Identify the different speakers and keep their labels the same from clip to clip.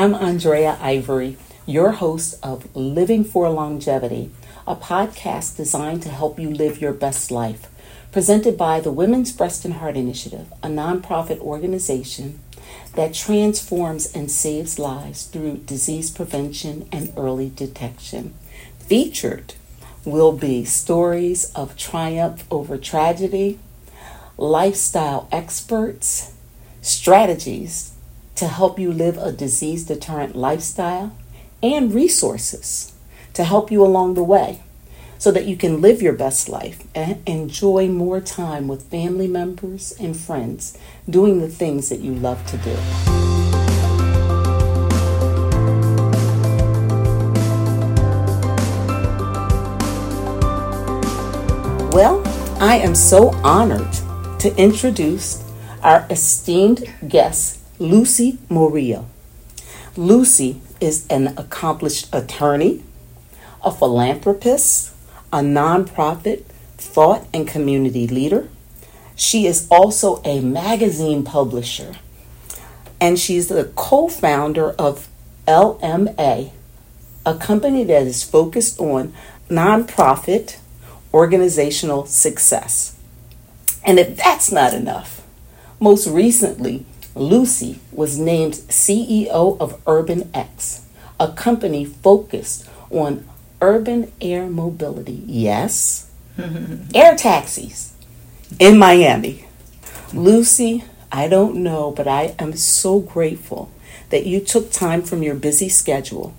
Speaker 1: I'm Andrea Ivory, your host of Living for Longevity, a podcast designed to help you live your best life, presented by the Women's Breast and Heart Initiative, a nonprofit organization that transforms and saves lives through disease prevention and early detection. Featured will be stories of triumph over tragedy, lifestyle experts, strategies to help you live a disease deterrent lifestyle, and resources to help you along the way so that you can live your best life and enjoy more time with family members and friends doing the things that you love to do. Well, I am so honored to introduce our esteemed guest, Lucy Morillo. Lucy is an accomplished attorney, a philanthropist, a nonprofit thought and community leader. She is also a magazine publisher, and she's the co founder of LMA, a company that is focused on nonprofit organizational success. And if that's not enough, most recently, Lucy was named CEO of Urban X, a company focused on urban air mobility. Yes, air taxis in Miami. Lucy, I don't know, but I am so grateful that you took time from your busy schedule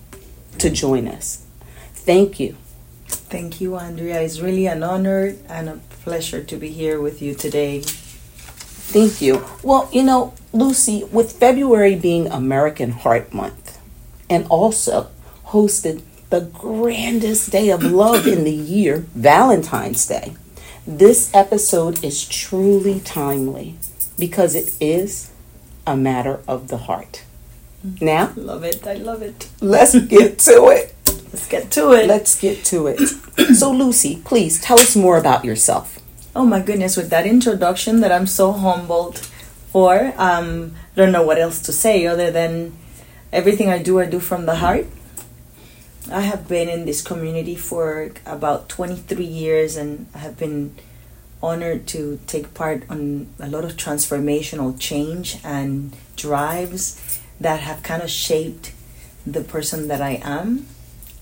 Speaker 1: to join us. Thank you.
Speaker 2: Thank you, Andrea. It's really an honor and a pleasure to be here with you today.
Speaker 1: Thank you. Well, you know, Lucy, with February being American Heart Month and also hosted the grandest day of love in the year, Valentine's Day, this episode is truly timely because it is a matter of the heart. Now,
Speaker 2: Love it. I love it.
Speaker 1: let's get to it.
Speaker 2: Let's get to it.
Speaker 1: Let's get to it. So, Lucy, please tell us more about yourself.
Speaker 2: Oh my goodness, with that introduction that I'm so humbled for, um, I don't know what else to say other than everything I do, I do from the heart. I have been in this community for about 23 years and I have been honored to take part on a lot of transformational change and drives that have kind of shaped the person that I am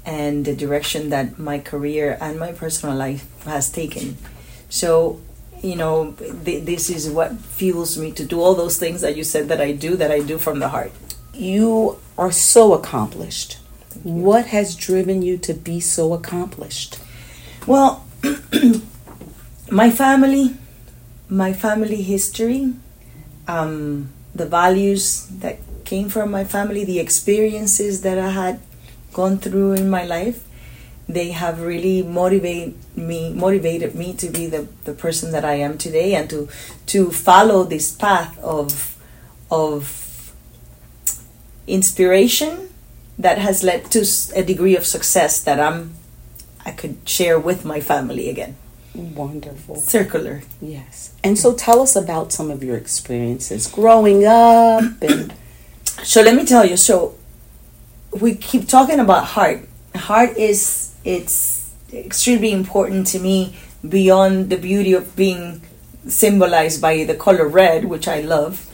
Speaker 2: and the direction that my career and my personal life has taken. So, you know, th- this is what fuels me to do all those things that you said that I do, that I do from the heart.
Speaker 1: You are so accomplished. What has driven you to be so accomplished?
Speaker 2: Well, my family, my family history, um, the values that came from my family, the experiences that I had gone through in my life, they have really motivated me motivated me to be the, the person that I am today and to to follow this path of of inspiration that has led to a degree of success that I'm I could share with my family again.
Speaker 1: Wonderful.
Speaker 2: Circular.
Speaker 1: Yes. And so tell us about some of your experiences growing up and
Speaker 2: So let me tell you. So we keep talking about heart. Heart is it's extremely important to me beyond the beauty of being symbolized by the color red, which I love,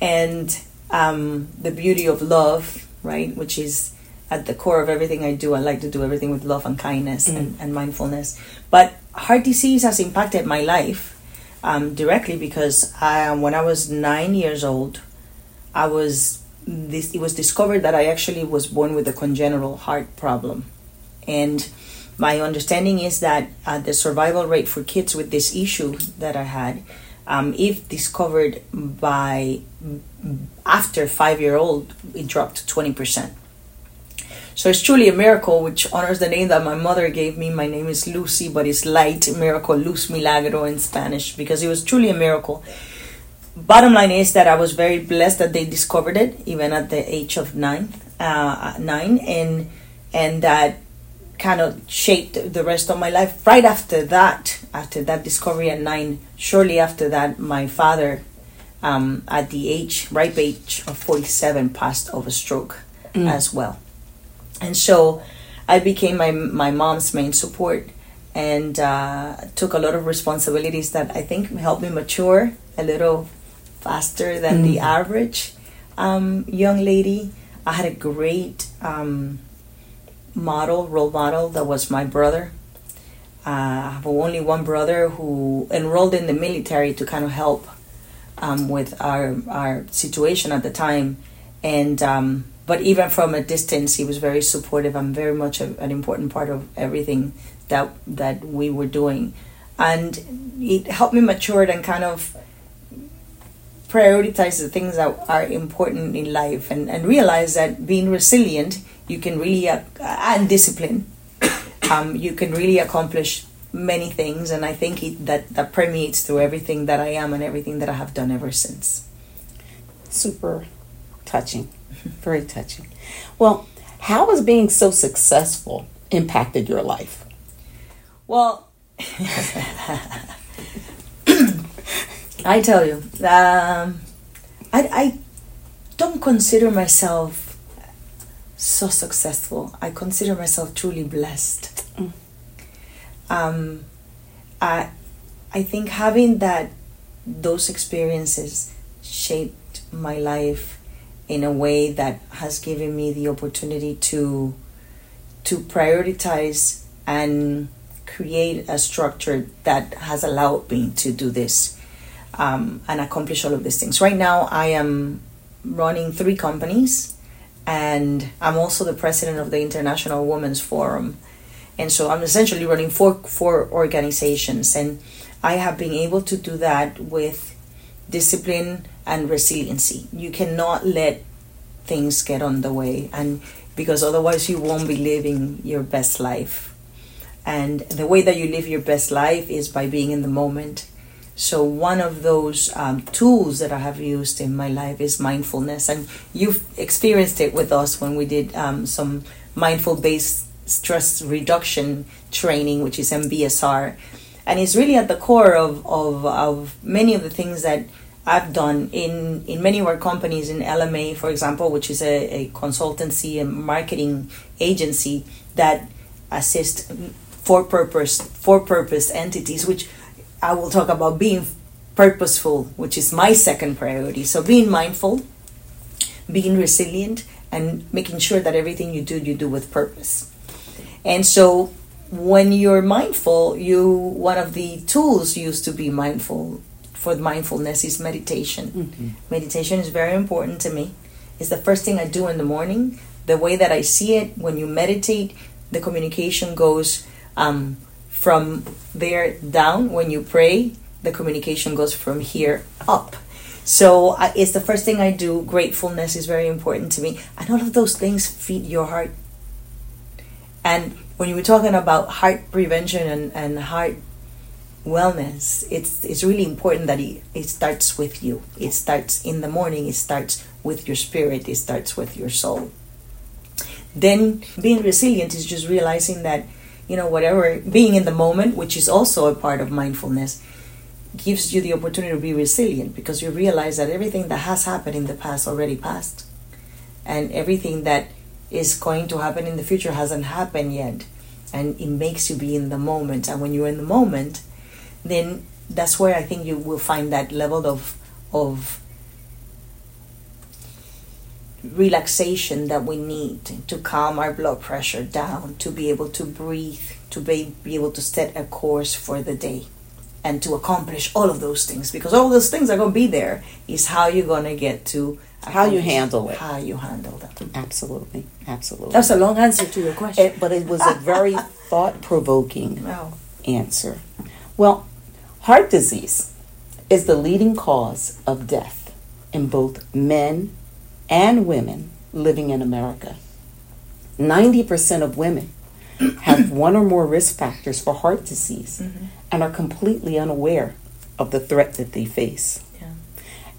Speaker 2: and um, the beauty of love, right, which is at the core of everything I do. I like to do everything with love and kindness and, and mindfulness. But heart disease has impacted my life um, directly because I, when I was nine years old, I was this. It was discovered that I actually was born with a congenital heart problem, and my understanding is that uh, the survival rate for kids with this issue that I had, um, if discovered by after five year old, it dropped to twenty percent. So it's truly a miracle, which honors the name that my mother gave me. My name is Lucy, but it's light miracle, Luz Milagro in Spanish, because it was truly a miracle. Bottom line is that I was very blessed that they discovered it, even at the age of nine, uh, nine, and and that kind of shaped the rest of my life. Right after that, after that discovery at nine, shortly after that, my father, um, at the age ripe age of forty seven, passed of a stroke as well. And so I became my, my mom's main support and uh, took a lot of responsibilities that I think helped me mature a little faster than the average um, young lady. I had a great um, model, role model, that was my brother. Uh, I have only one brother who enrolled in the military to kind of help um, with our our situation at the time, and um, but even from a distance, he was very supportive. I'm very much a, an important part of everything that that we were doing, and it helped me mature and kind of prioritize the things that are important in life and, and realize that being resilient you can really uh, and discipline um, you can really accomplish many things and i think it, that that permeates through everything that i am and everything that i have done ever since
Speaker 1: Super touching. Very touching. Well, how has being so successful impacted your life?
Speaker 2: well i tell you um, I, I don't consider myself so successful. I consider myself truly blessed. Um, I, I think having that those experiences shaped my life in a way that has given me the opportunity to to prioritize and create a structure that has allowed me to do this um, and accomplish all of these things. Right now, I am running three companies, and I'm also the president of the International Women's Forum and so I'm essentially running four four organizations, and I have been able to do that with discipline and resiliency. You cannot let things get on the way, and because otherwise you won't be living your best life. And the way that you live your best life is by being in the moment. So one of those um, tools that I have used in my life is mindfulness, and you've experienced it with us when we did um, some mindful based stress reduction training, which is MBSR. And it's really at the core of, of, of many of the things that I've done in, in many of our companies in LMA, for example, which is a, a consultancy and marketing agency that assist for purpose for purpose entities, which I will talk about being purposeful, which is my second priority. So being mindful, being resilient, and making sure that everything you do, you do with purpose. And so when you're mindful, you one of the tools used to be mindful for mindfulness is meditation. Meditation is very important to me. It's the first thing I do in the morning. The way that I see it, when you meditate, the communication goes um, from there down. When you pray, the communication goes from here up. So I, it's the first thing I do. Gratefulness is very important to me, and all of those things feed your heart. And when you were talking about heart prevention and, and heart wellness, it's it's really important that it, it starts with you. It starts in the morning. It starts with your spirit. It starts with your soul. Then being resilient is just realizing that you know whatever being in the moment, which is also a part of mindfulness, gives you the opportunity to be resilient because you realize that everything that has happened in the past already passed, and everything that is going to happen in the future hasn't happened yet. And it makes you be in the moment. And when you're in the moment then that's where i think you will find that level of of relaxation that we need to calm our blood pressure down to be able to breathe to be, be able to set a course for the day and to accomplish all of those things because all those things are going to be there is how you're going to get to
Speaker 1: How you handle it.
Speaker 2: how you handle them
Speaker 1: Absolutely. Absolutely.
Speaker 2: that's a long answer to your question
Speaker 1: It- but it was a very thought provoking
Speaker 2: wow
Speaker 1: answer. Well, heart disease is the leading cause of death in both men and women living in America. 90% of women have one or more risk factors for heart disease mm-hmm. and are completely unaware of the threat that they face.
Speaker 2: Yeah.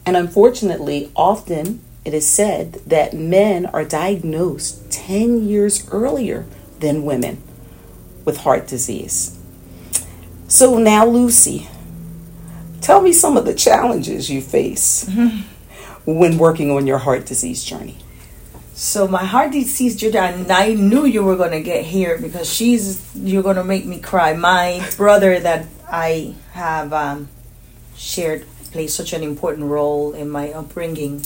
Speaker 1: And unfortunately, often it is said that men are diagnosed 10 years earlier than women with heart disease. So now, Lucy, tell me some of the challenges you face when working on your heart disease journey.
Speaker 2: So my heart disease, journey, I knew you were gonna get here because she's you're gonna make me cry. My brother that I have um, shared played such an important role in my upbringing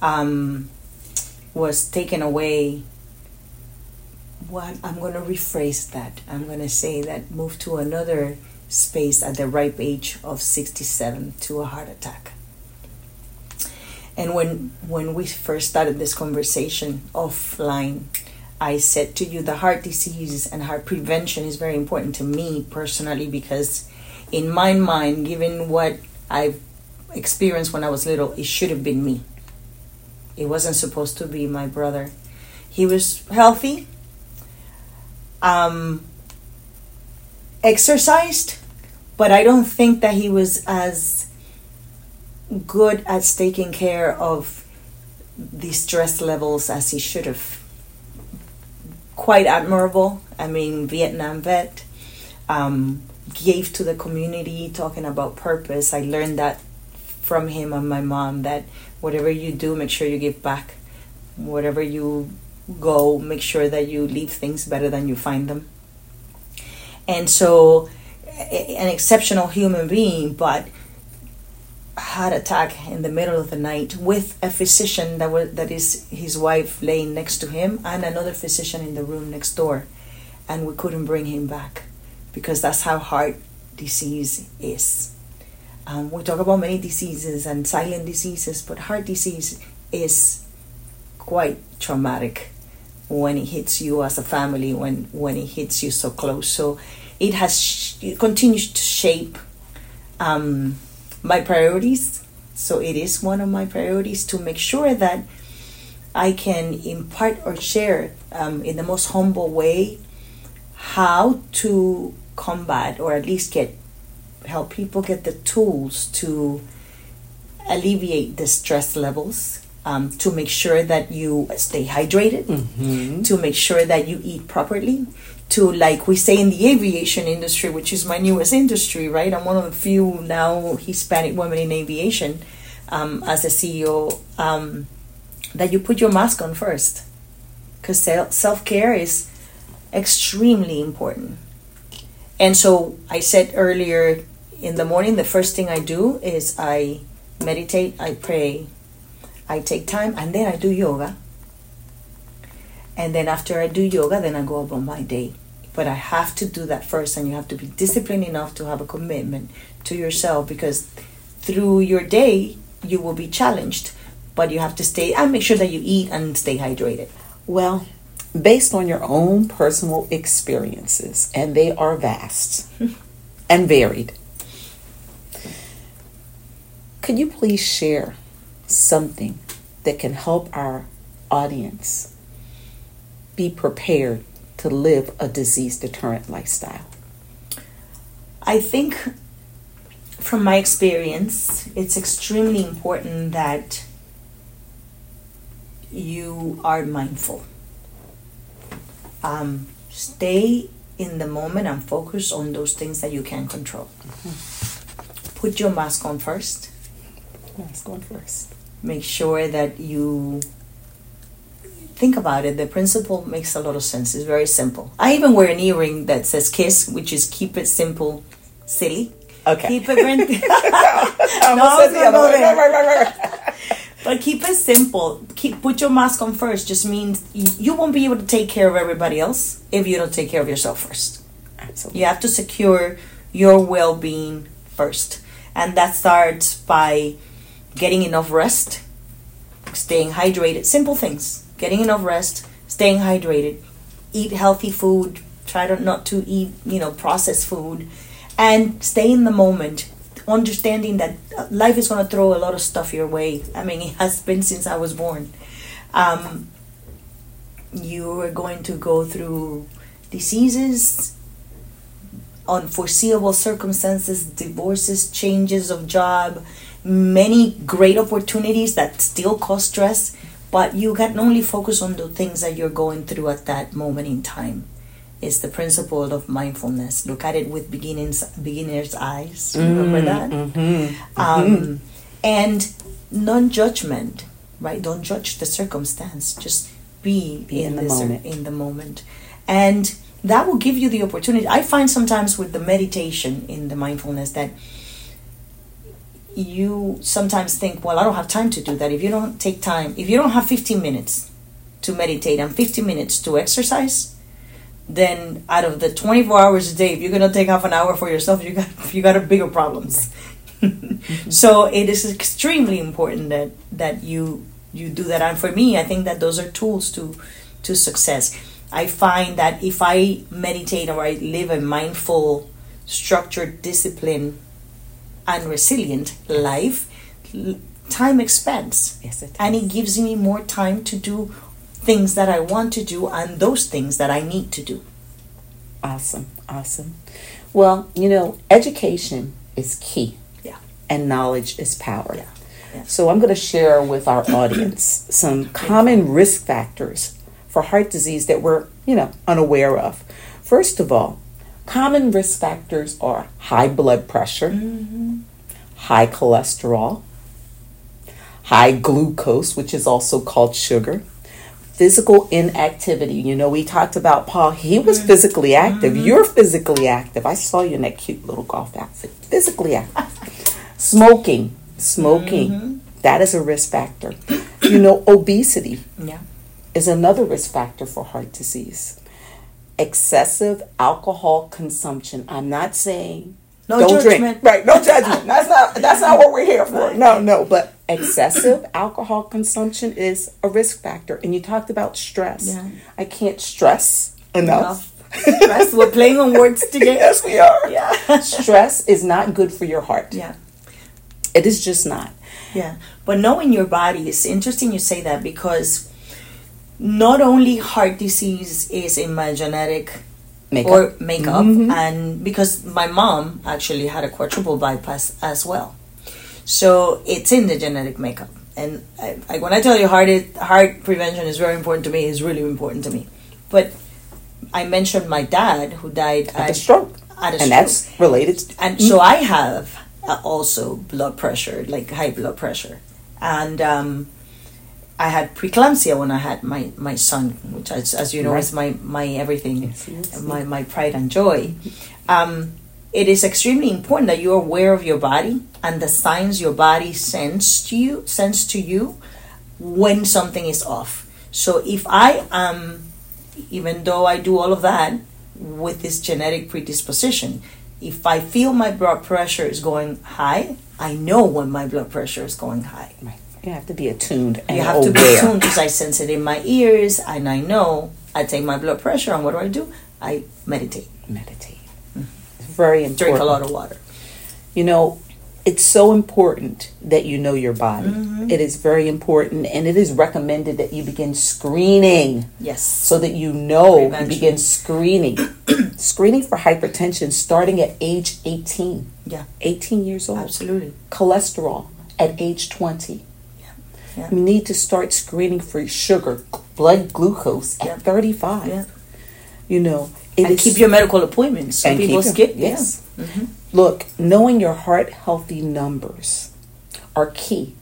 Speaker 2: um, was taken away. What I'm gonna rephrase that. I'm gonna say that moved to another space at the ripe age of 67 to a heart attack. And when when we first started this conversation offline, I said to you the heart disease and heart prevention is very important to me personally because in my mind, given what I've experienced when I was little, it should have been me. It wasn't supposed to be my brother. He was healthy, um, exercised, but I don't think that he was as good at taking care of the stress levels as he should have. Quite admirable. I mean, Vietnam vet, um, gave to the community, talking about purpose. I learned that from him and my mom that whatever you do, make sure you give back. Whatever you go, make sure that you leave things better than you find them. And so, an exceptional human being, but heart attack in the middle of the night with a physician that was that is his wife laying next to him and another physician in the room next door. And we couldn't bring him back because that's how heart disease is. Um, we talk about many diseases and silent diseases but heart disease is quite traumatic when it hits you as a family when when it hits you so close. So it has sh- it continues to shape um, my priorities. So it is one of my priorities to make sure that I can impart or share um, in the most humble way how to combat or at least get help people get the tools to alleviate the stress levels um, to make sure that you stay hydrated
Speaker 1: Mm-hmm.
Speaker 2: to make sure that you eat properly to like we say in the aviation industry which is my newest industry right? I'm one of the few now hispanic women in aviation um, as a ceo um, that you put your mask on first. Because self-care is extremely important. And so i said earlier in the morning the first thing i do is i meditate i pray i take time and then i do yoga and then after I do yoga, then I go about my day. But I have to do that first, and you have to be disciplined enough to have a commitment to yourself because through your day you will be challenged, but you have to stay and make sure that you eat and stay hydrated.
Speaker 1: Well, based on your own personal experiences, and they are vast and varied, could you please share something that can help our audience be prepared to live a disease deterrent lifestyle?
Speaker 2: I think from my experience, it's extremely important that you are mindful. Um, stay in the moment and focus on those things that you can control. Put your mask on first.
Speaker 1: Mask on first.
Speaker 2: Make sure that you think about it. The principle makes a lot of sense. It's very simple. I even wear an earring that says KISS, which is keep it simple, silly.
Speaker 1: Okay.
Speaker 2: Keep it. Rent- No,
Speaker 1: almost said the
Speaker 2: no, no,
Speaker 1: Right, right, right.
Speaker 2: But keep it simple. Keep put your mask on first. Just means you, you won't be able to take care of everybody else if you don't take care of yourself first.
Speaker 1: Absolutely.
Speaker 2: You have to secure your well-being first, and that starts by getting enough rest, staying hydrated. Simple things: getting enough rest, staying hydrated, eat healthy food. Try to not to eat you know processed food, and stay in the moment. Understanding that uh, life is going to throw a lot of stuff your way. I mean, it has been since I was born. Um, you are going to go through diseases, unforeseeable circumstances, divorces, changes of job, many great opportunities that still cause stress, but you can only focus on the things that you're going through at that moment in time. It's the principle of mindfulness. Look at it with beginnings, beginner's eyes. Remember that?
Speaker 1: Mm-hmm.
Speaker 2: um, and non-judgment right don't judge the circumstance just be,
Speaker 1: Be in the
Speaker 2: this-
Speaker 1: moment.
Speaker 2: in the moment, and that will give you the opportunity. I find sometimes with the meditation in the mindfulness that you sometimes think, well, I don't have time to do that. If you don't take time, if you don't have 15 minutes to meditate and 15 minutes to exercise, then out of the 24 hours a day, if you're gonna take half an hour for yourself, you got you got a bigger problems. Mm-hmm. so it is extremely important that that you you do that. And for me, I think that those are tools to to success. I find that if I meditate or I live a mindful, structured, disciplined, and resilient life, time expands
Speaker 1: Yes, it
Speaker 2: and it gives me more time to do things that I want to do and those things that I need to do.
Speaker 1: Awesome, awesome. Well, you know, education is key.
Speaker 2: Yeah.
Speaker 1: And knowledge is power.
Speaker 2: Yeah, yeah.
Speaker 1: So I'm going to share with our audience some common risk factors for heart disease that we're, you know, unaware of. First of all, common risk factors are high blood pressure,
Speaker 2: Mm-hmm.
Speaker 1: high cholesterol, high glucose, which is also called sugar, physical inactivity. You know, we talked about Paul, he was
Speaker 2: Mm-hmm.
Speaker 1: physically active. You're physically active. I saw you in that cute little golf outfit. Physically active. Smoking, smoking,
Speaker 2: Mm-hmm.
Speaker 1: that is a risk factor. You know, obesity
Speaker 2: Yeah.
Speaker 1: is another risk factor for heart disease. Excessive alcohol consumption. I'm not saying
Speaker 2: No
Speaker 1: don't
Speaker 2: judgment.
Speaker 1: drink. Right, no judgment. That's not that's not what we're here for. No, no, but excessive alcohol consumption is a risk factor. And you talked about stress.
Speaker 2: Yeah.
Speaker 1: I can't stress enough.
Speaker 2: Stress. We're playing on words today.
Speaker 1: yes, we are.
Speaker 2: Yeah.
Speaker 1: Stress is not good for your heart.
Speaker 2: Yeah.
Speaker 1: It is just not.
Speaker 2: Yeah. But knowing your body is interesting you say that because not only heart disease is in my genetic
Speaker 1: Makeup.
Speaker 2: or makeup
Speaker 1: Mhm.
Speaker 2: and because my mom actually had a quadruple bypass as well so it's in the genetic makeup and I, I, when i tell you heart is, heart prevention is very important to me it's really important to me but i mentioned my dad who died
Speaker 1: At the stroke.
Speaker 2: at a
Speaker 1: and
Speaker 2: stroke.
Speaker 1: that's related to
Speaker 2: and so I have uh, also blood pressure, like high blood pressure, and um, I had preeclampsia when I had my, my son, which as, as you know is my my everything,
Speaker 1: Yes, yes,
Speaker 2: my my pride and joy. Um, it is extremely important that you're aware of your body and the signs your body sends to you sends to you when something is off. So if I am, even though I do all of that with this genetic predisposition, if I feel my blood pressure is going high, I know when my blood pressure is going high.
Speaker 1: Right. You have to be attuned and
Speaker 2: You have to be attuned because I sense it in my ears and I know I take my blood pressure and what do I do? I meditate,
Speaker 1: Meditate. It's very important.
Speaker 2: drink a lot of water.
Speaker 1: You know, it's so important that you know your body.
Speaker 2: Mm-hmm.
Speaker 1: It is very important, and it is recommended that you begin screening
Speaker 2: Yes.
Speaker 1: so that you know you begin screening. screening for hypertension starting at age 18.
Speaker 2: Yeah.
Speaker 1: 18 years old.
Speaker 2: Absolutely.
Speaker 1: Cholesterol at age 20.
Speaker 2: Yeah.
Speaker 1: You need to start screening for sugar, blood glucose at
Speaker 2: Yeah.
Speaker 1: 35.
Speaker 2: Yeah.
Speaker 1: You know, it
Speaker 2: and
Speaker 1: is-
Speaker 2: keep your medical appointments so
Speaker 1: and
Speaker 2: people
Speaker 1: keep
Speaker 2: skip.
Speaker 1: yes.
Speaker 2: Mhm.
Speaker 1: Look, knowing your heart healthy numbers are key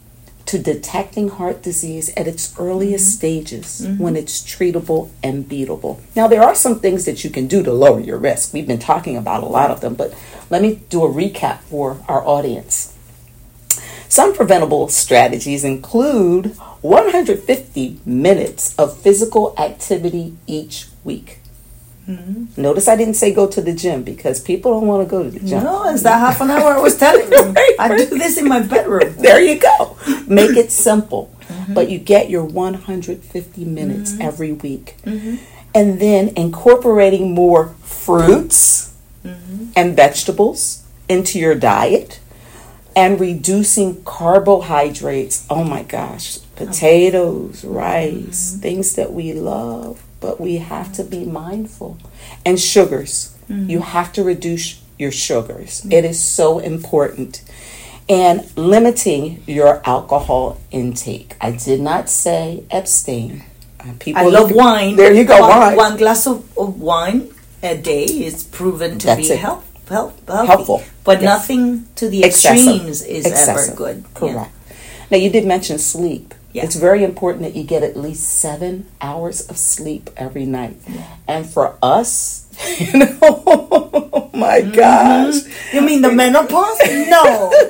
Speaker 1: to detecting heart disease at its earliest
Speaker 2: Mm-hmm.
Speaker 1: stages when it's treatable and beatable. Now, there are some things that you can do to lower your risk. We've been talking about a lot of them, but let me do a recap for our audience. Some preventable strategies include 150 minutes of physical activity each week. Mm-hmm. Notice I didn't say go to the gym because people don't want to go to the gym.
Speaker 2: No, it's that half an hour I was telling you.
Speaker 1: Right,
Speaker 2: I do this in my bedroom.
Speaker 1: There you go. Make it simple. Mm-hmm. But you get your 150 minutes mm-hmm. every week. And then incorporating more fruits and vegetables into your diet and reducing carbohydrates. Oh my gosh, potatoes, rice, mm-hmm. things that we love, but we have to be mindful. And sugars. You mm-hmm. have to reduce your sugars. Mm-hmm. It is so important. And limiting your alcohol intake. I did not say abstain. Uh, People
Speaker 2: I love
Speaker 1: look-
Speaker 2: wine.
Speaker 1: There you go,
Speaker 2: One,
Speaker 1: wine.
Speaker 2: one glass of, of wine a day is proven to
Speaker 1: That's
Speaker 2: be
Speaker 1: it.
Speaker 2: health, health, healthy.
Speaker 1: Helpful.
Speaker 2: But
Speaker 1: Yes.
Speaker 2: nothing to the
Speaker 1: Excessive.
Speaker 2: extremes is
Speaker 1: Excessive.
Speaker 2: ever good.
Speaker 1: Correct. Now you did mention sleep.
Speaker 2: Yeah.
Speaker 1: It's very important that you get at least seven hours of sleep every night. And for us, you know, oh my
Speaker 2: Mm-hmm.
Speaker 1: gosh.
Speaker 2: You mean the menopause? No.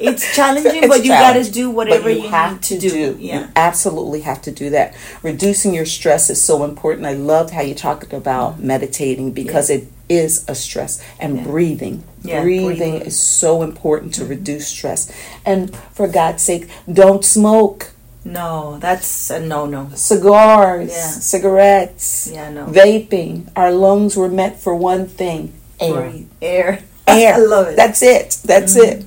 Speaker 2: it's challenging,
Speaker 1: It's
Speaker 2: but you got to do whatever
Speaker 1: but
Speaker 2: you,
Speaker 1: have to
Speaker 2: do.
Speaker 1: You
Speaker 2: Yeah.
Speaker 1: absolutely have to do that. Reducing your stress is so important. I loved how you talked about meditating because it is a stress and
Speaker 2: Yeah.
Speaker 1: breathing.
Speaker 2: Yeah,
Speaker 1: breathing.
Speaker 2: breathing. Mm-hmm.
Speaker 1: is so important to reduce stress. And for God's sake, don't smoke
Speaker 2: No, that's a no no.
Speaker 1: cigars,
Speaker 2: Yeah.
Speaker 1: cigarettes,
Speaker 2: Yeah, no.
Speaker 1: vaping. Our lungs were meant for one thing air.
Speaker 2: Breathe. Air.
Speaker 1: Air.
Speaker 2: I love it.
Speaker 1: That's it. That's
Speaker 2: Mm-hmm.
Speaker 1: it.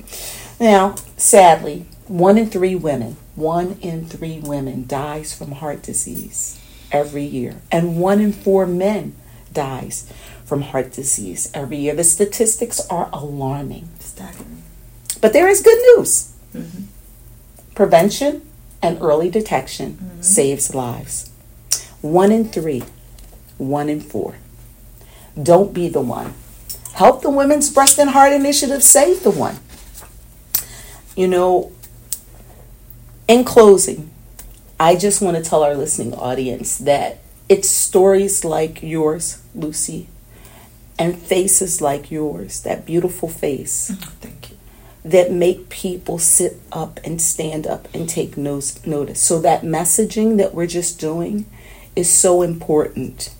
Speaker 1: Now, sadly, one in three women, one in three women dies from heart disease every year, and one in four men dies from heart disease every year. The statistics are alarming.
Speaker 2: Staggering.
Speaker 1: But there is good news.
Speaker 2: Mm-hmm.
Speaker 1: Prevention and early detection
Speaker 2: Mm-hmm.
Speaker 1: saves lives. One in three, one in four. Don't be the one. Help the Women's Breast and Heart Initiative save the one. You know, in closing, I just want to tell our listening audience that it's stories like yours, Lucy, and faces like yours, that beautiful face mm-hmm.
Speaker 2: Thank you.
Speaker 1: that make people sit up and stand up and take nos- notice. So that messaging that we're just doing is so important.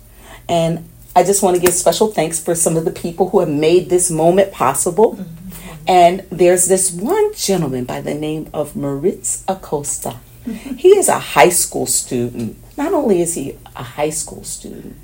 Speaker 1: And I just want to give special thanks for some of the people who have made this moment possible. Mm-hmm. And there's this one gentleman by the name of Moritz Acosta. Mm-hmm. He is a high school student. Not only is he a high school student,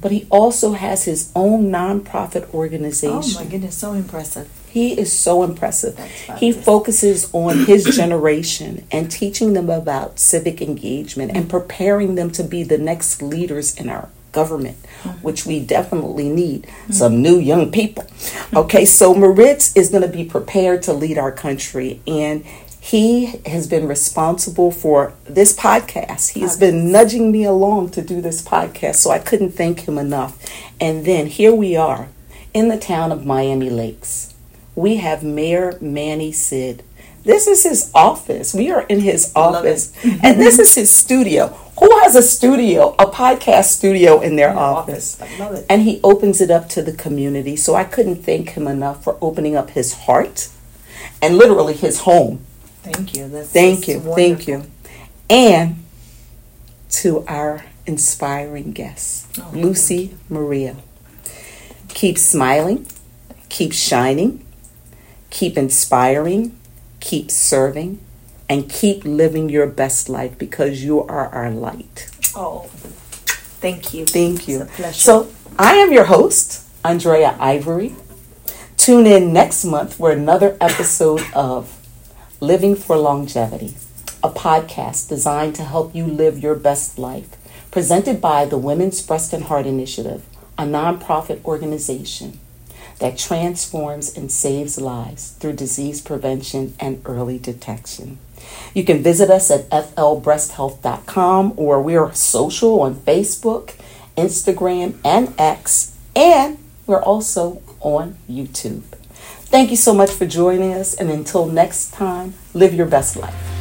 Speaker 1: but he also has his own nonprofit organization.
Speaker 2: Oh my goodness, so impressive.
Speaker 1: He is so impressive. He focuses on his generation and teaching them about civic engagement and preparing them to be the next leaders in our government, mm-hmm. which we definitely need mm-hmm. some new young people. Mm-hmm. Okay, so Moritz is going to be prepared to lead our country and he has been responsible for this podcast. He's been nudging me along to do this podcast, so I couldn't thank him enough. And then here we are in the town of Miami Lakes we have Mayor Manny Cid. This is his office. We are in his office. and this is his studio. Who has a studio, a podcast studio in their office?
Speaker 2: I love it.
Speaker 1: And he opens it up to the community. So I couldn't thank him enough for opening up his heart and literally his home.
Speaker 2: Thank you. That's
Speaker 1: Thank
Speaker 2: that's
Speaker 1: you.
Speaker 2: wonderful.
Speaker 1: Thank you. And to our inspiring guest,
Speaker 2: Oh,
Speaker 1: Lucy Maria. Keep smiling, keep shining, keep inspiring, keep serving, and keep living your best life because you are our light.
Speaker 2: Oh, thank you.
Speaker 1: Thank you.
Speaker 2: It's a pleasure.
Speaker 1: So, I am your host, Andrea Ivory. Tune in next month for another episode of Living for Longevity, a podcast designed to help you live your best life, presented by the Women's Breast and Heart Initiative, a nonprofit organization that transforms and saves lives through disease prevention and early detection. You can visit us at flbreasthealth.com or we're social on Facebook, Instagram, and X, and we're also on YouTube. Thank you so much for joining us, and until next time, live your best life.